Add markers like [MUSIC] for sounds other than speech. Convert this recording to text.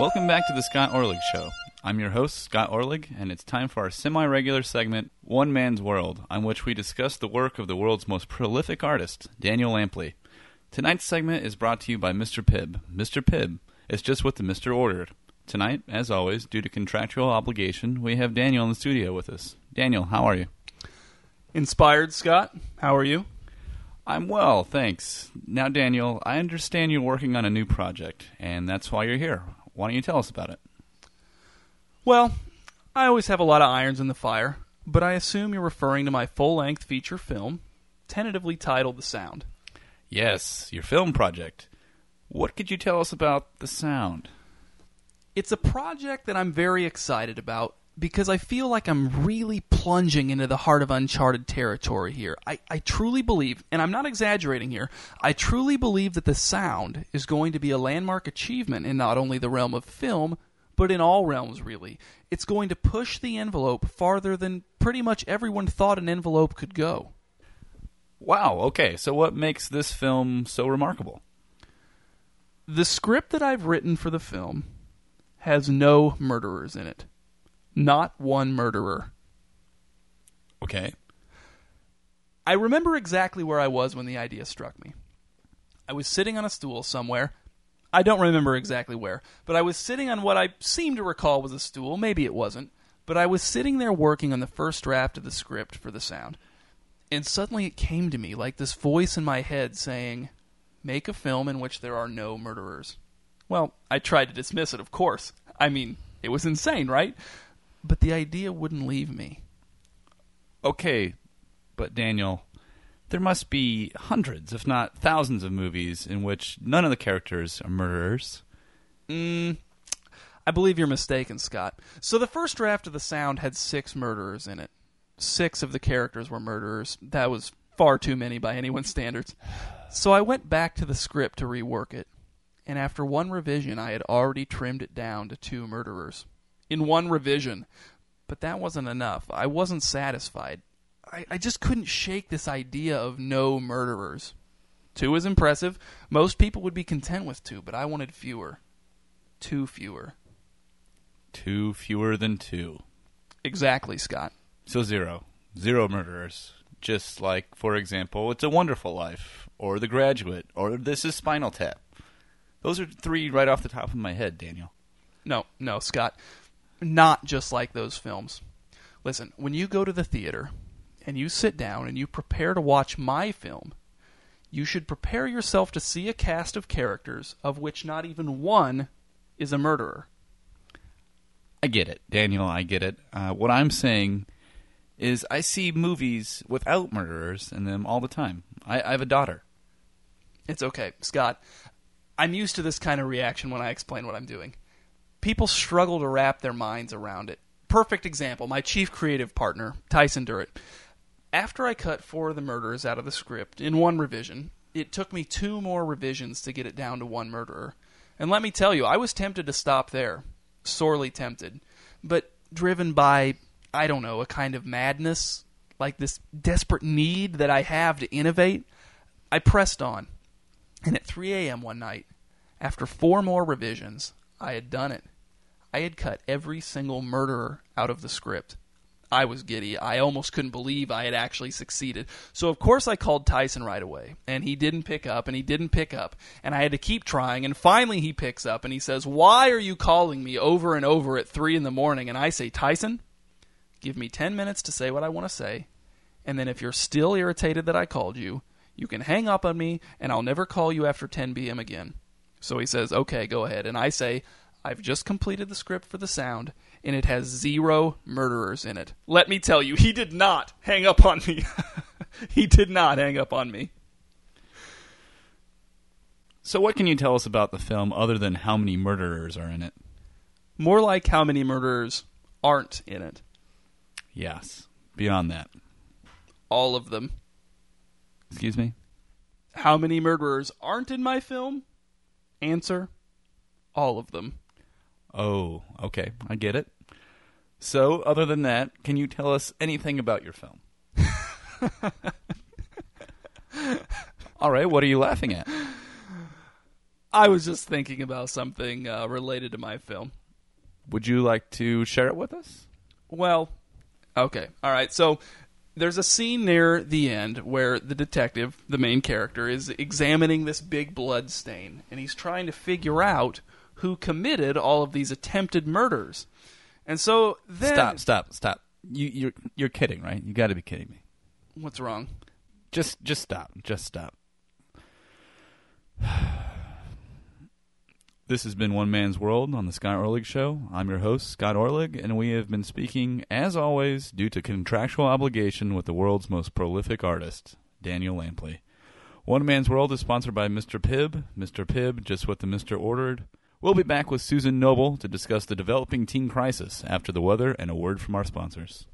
Welcome back to the Scott Orlig Show. I'm your host, Scott Orlig, and it's time for our semi regular segment, One Man's World, on which we discuss the work of the world's most prolific artist, Daniel Lampley. Tonight's segment is brought to you by Mr. Pibb. Mr. Pibb is just what the Mr. ordered. Tonight, as always, due to contractual obligation, we have Daniel in the studio with us. Daniel, how are you? Inspired, Scott. How are you? I'm well, thanks. Now, Daniel, I understand you're working on a new project, and that's why you're here. Why don't you tell us about it? Well, I always have a lot of irons in the fire, but I assume you're referring to my full length feature film, tentatively titled The Sound. Yes, your film project. What could you tell us about the sound? It's a project that I'm very excited about because I feel like I'm really plunging into the heart of uncharted territory here. I, I truly believe, and I'm not exaggerating here, I truly believe that the sound is going to be a landmark achievement in not only the realm of film, but in all realms, really. It's going to push the envelope farther than pretty much everyone thought an envelope could go. Wow, okay, so what makes this film so remarkable? The script that I've written for the film has no murderers in it. Not one murderer. Okay. I remember exactly where I was when the idea struck me. I was sitting on a stool somewhere. I don't remember exactly where, but I was sitting on what I seem to recall was a stool. Maybe it wasn't. But I was sitting there working on the first draft of the script for the sound. And suddenly it came to me like this voice in my head saying, Make a film in which there are no murderers. Well, I tried to dismiss it, of course. I mean, it was insane, right? But the idea wouldn't leave me. Okay, but Daniel, there must be hundreds, if not thousands, of movies in which none of the characters are murderers. Mm, I believe you're mistaken, Scott. So the first draft of the sound had six murderers in it. Six of the characters were murderers. That was far too many by anyone's standards. So I went back to the script to rework it. And after one revision, I had already trimmed it down to two murderers. In one revision. But that wasn't enough. I wasn't satisfied. I, I just couldn't shake this idea of no murderers. Two is impressive. Most people would be content with two, but I wanted fewer. Two fewer. Two fewer than two. Exactly, Scott. So zero. Zero murderers. Just like, for example, It's a Wonderful Life, or The Graduate, or This is Spinal Tap. Those are three right off the top of my head, Daniel. No, no, Scott. Not just like those films. Listen, when you go to the theater and you sit down and you prepare to watch my film, you should prepare yourself to see a cast of characters of which not even one is a murderer. I get it, Daniel. I get it. Uh, what I'm saying is, I see movies without murderers in them all the time. I, I have a daughter. It's okay, Scott. I'm used to this kind of reaction when I explain what I'm doing. People struggle to wrap their minds around it. Perfect example my chief creative partner, Tyson Durrett. After I cut four of the murderers out of the script in one revision, it took me two more revisions to get it down to one murderer. And let me tell you, I was tempted to stop there. Sorely tempted. But driven by, I don't know, a kind of madness, like this desperate need that I have to innovate, I pressed on. And at 3 a.m. one night, after four more revisions, I had done it. I had cut every single murderer out of the script. I was giddy. I almost couldn't believe I had actually succeeded. So, of course, I called Tyson right away. And he didn't pick up, and he didn't pick up. And I had to keep trying. And finally, he picks up and he says, Why are you calling me over and over at 3 in the morning? And I say, Tyson, give me 10 minutes to say what I want to say. And then, if you're still irritated that I called you, you can hang up on me, and I'll never call you after 10 p.m. again. So he says, Okay, go ahead. And I say, I've just completed the script for the sound, and it has zero murderers in it. Let me tell you, he did not hang up on me. [LAUGHS] he did not hang up on me. So, what can you tell us about the film other than how many murderers are in it? More like how many murderers aren't in it. Yes. Beyond that. All of them. Excuse me? How many murderers aren't in my film? Answer all of them. Oh, okay. I get it. So, other than that, can you tell us anything about your film? [LAUGHS] All right, what are you laughing at? I was just thinking about something uh, related to my film. Would you like to share it with us? Well, okay. All right. So there's a scene near the end where the detective, the main character, is examining this big blood stain and he's trying to figure out who committed all of these attempted murders. And so then Stop, stop, stop. You, you're you're kidding, right? You got to be kidding me. What's wrong? Just just stop. Just stop. [SIGHS] This has been One Man's World on the Scott Orlig Show. I'm your host, Scott Orlig, and we have been speaking, as always, due to contractual obligation with the world's most prolific artist, Daniel Lampley. One Man's World is sponsored by Mr. Pibb. Mr. Pibb, just what the Mister ordered. We'll be back with Susan Noble to discuss the developing teen crisis after the weather and a word from our sponsors.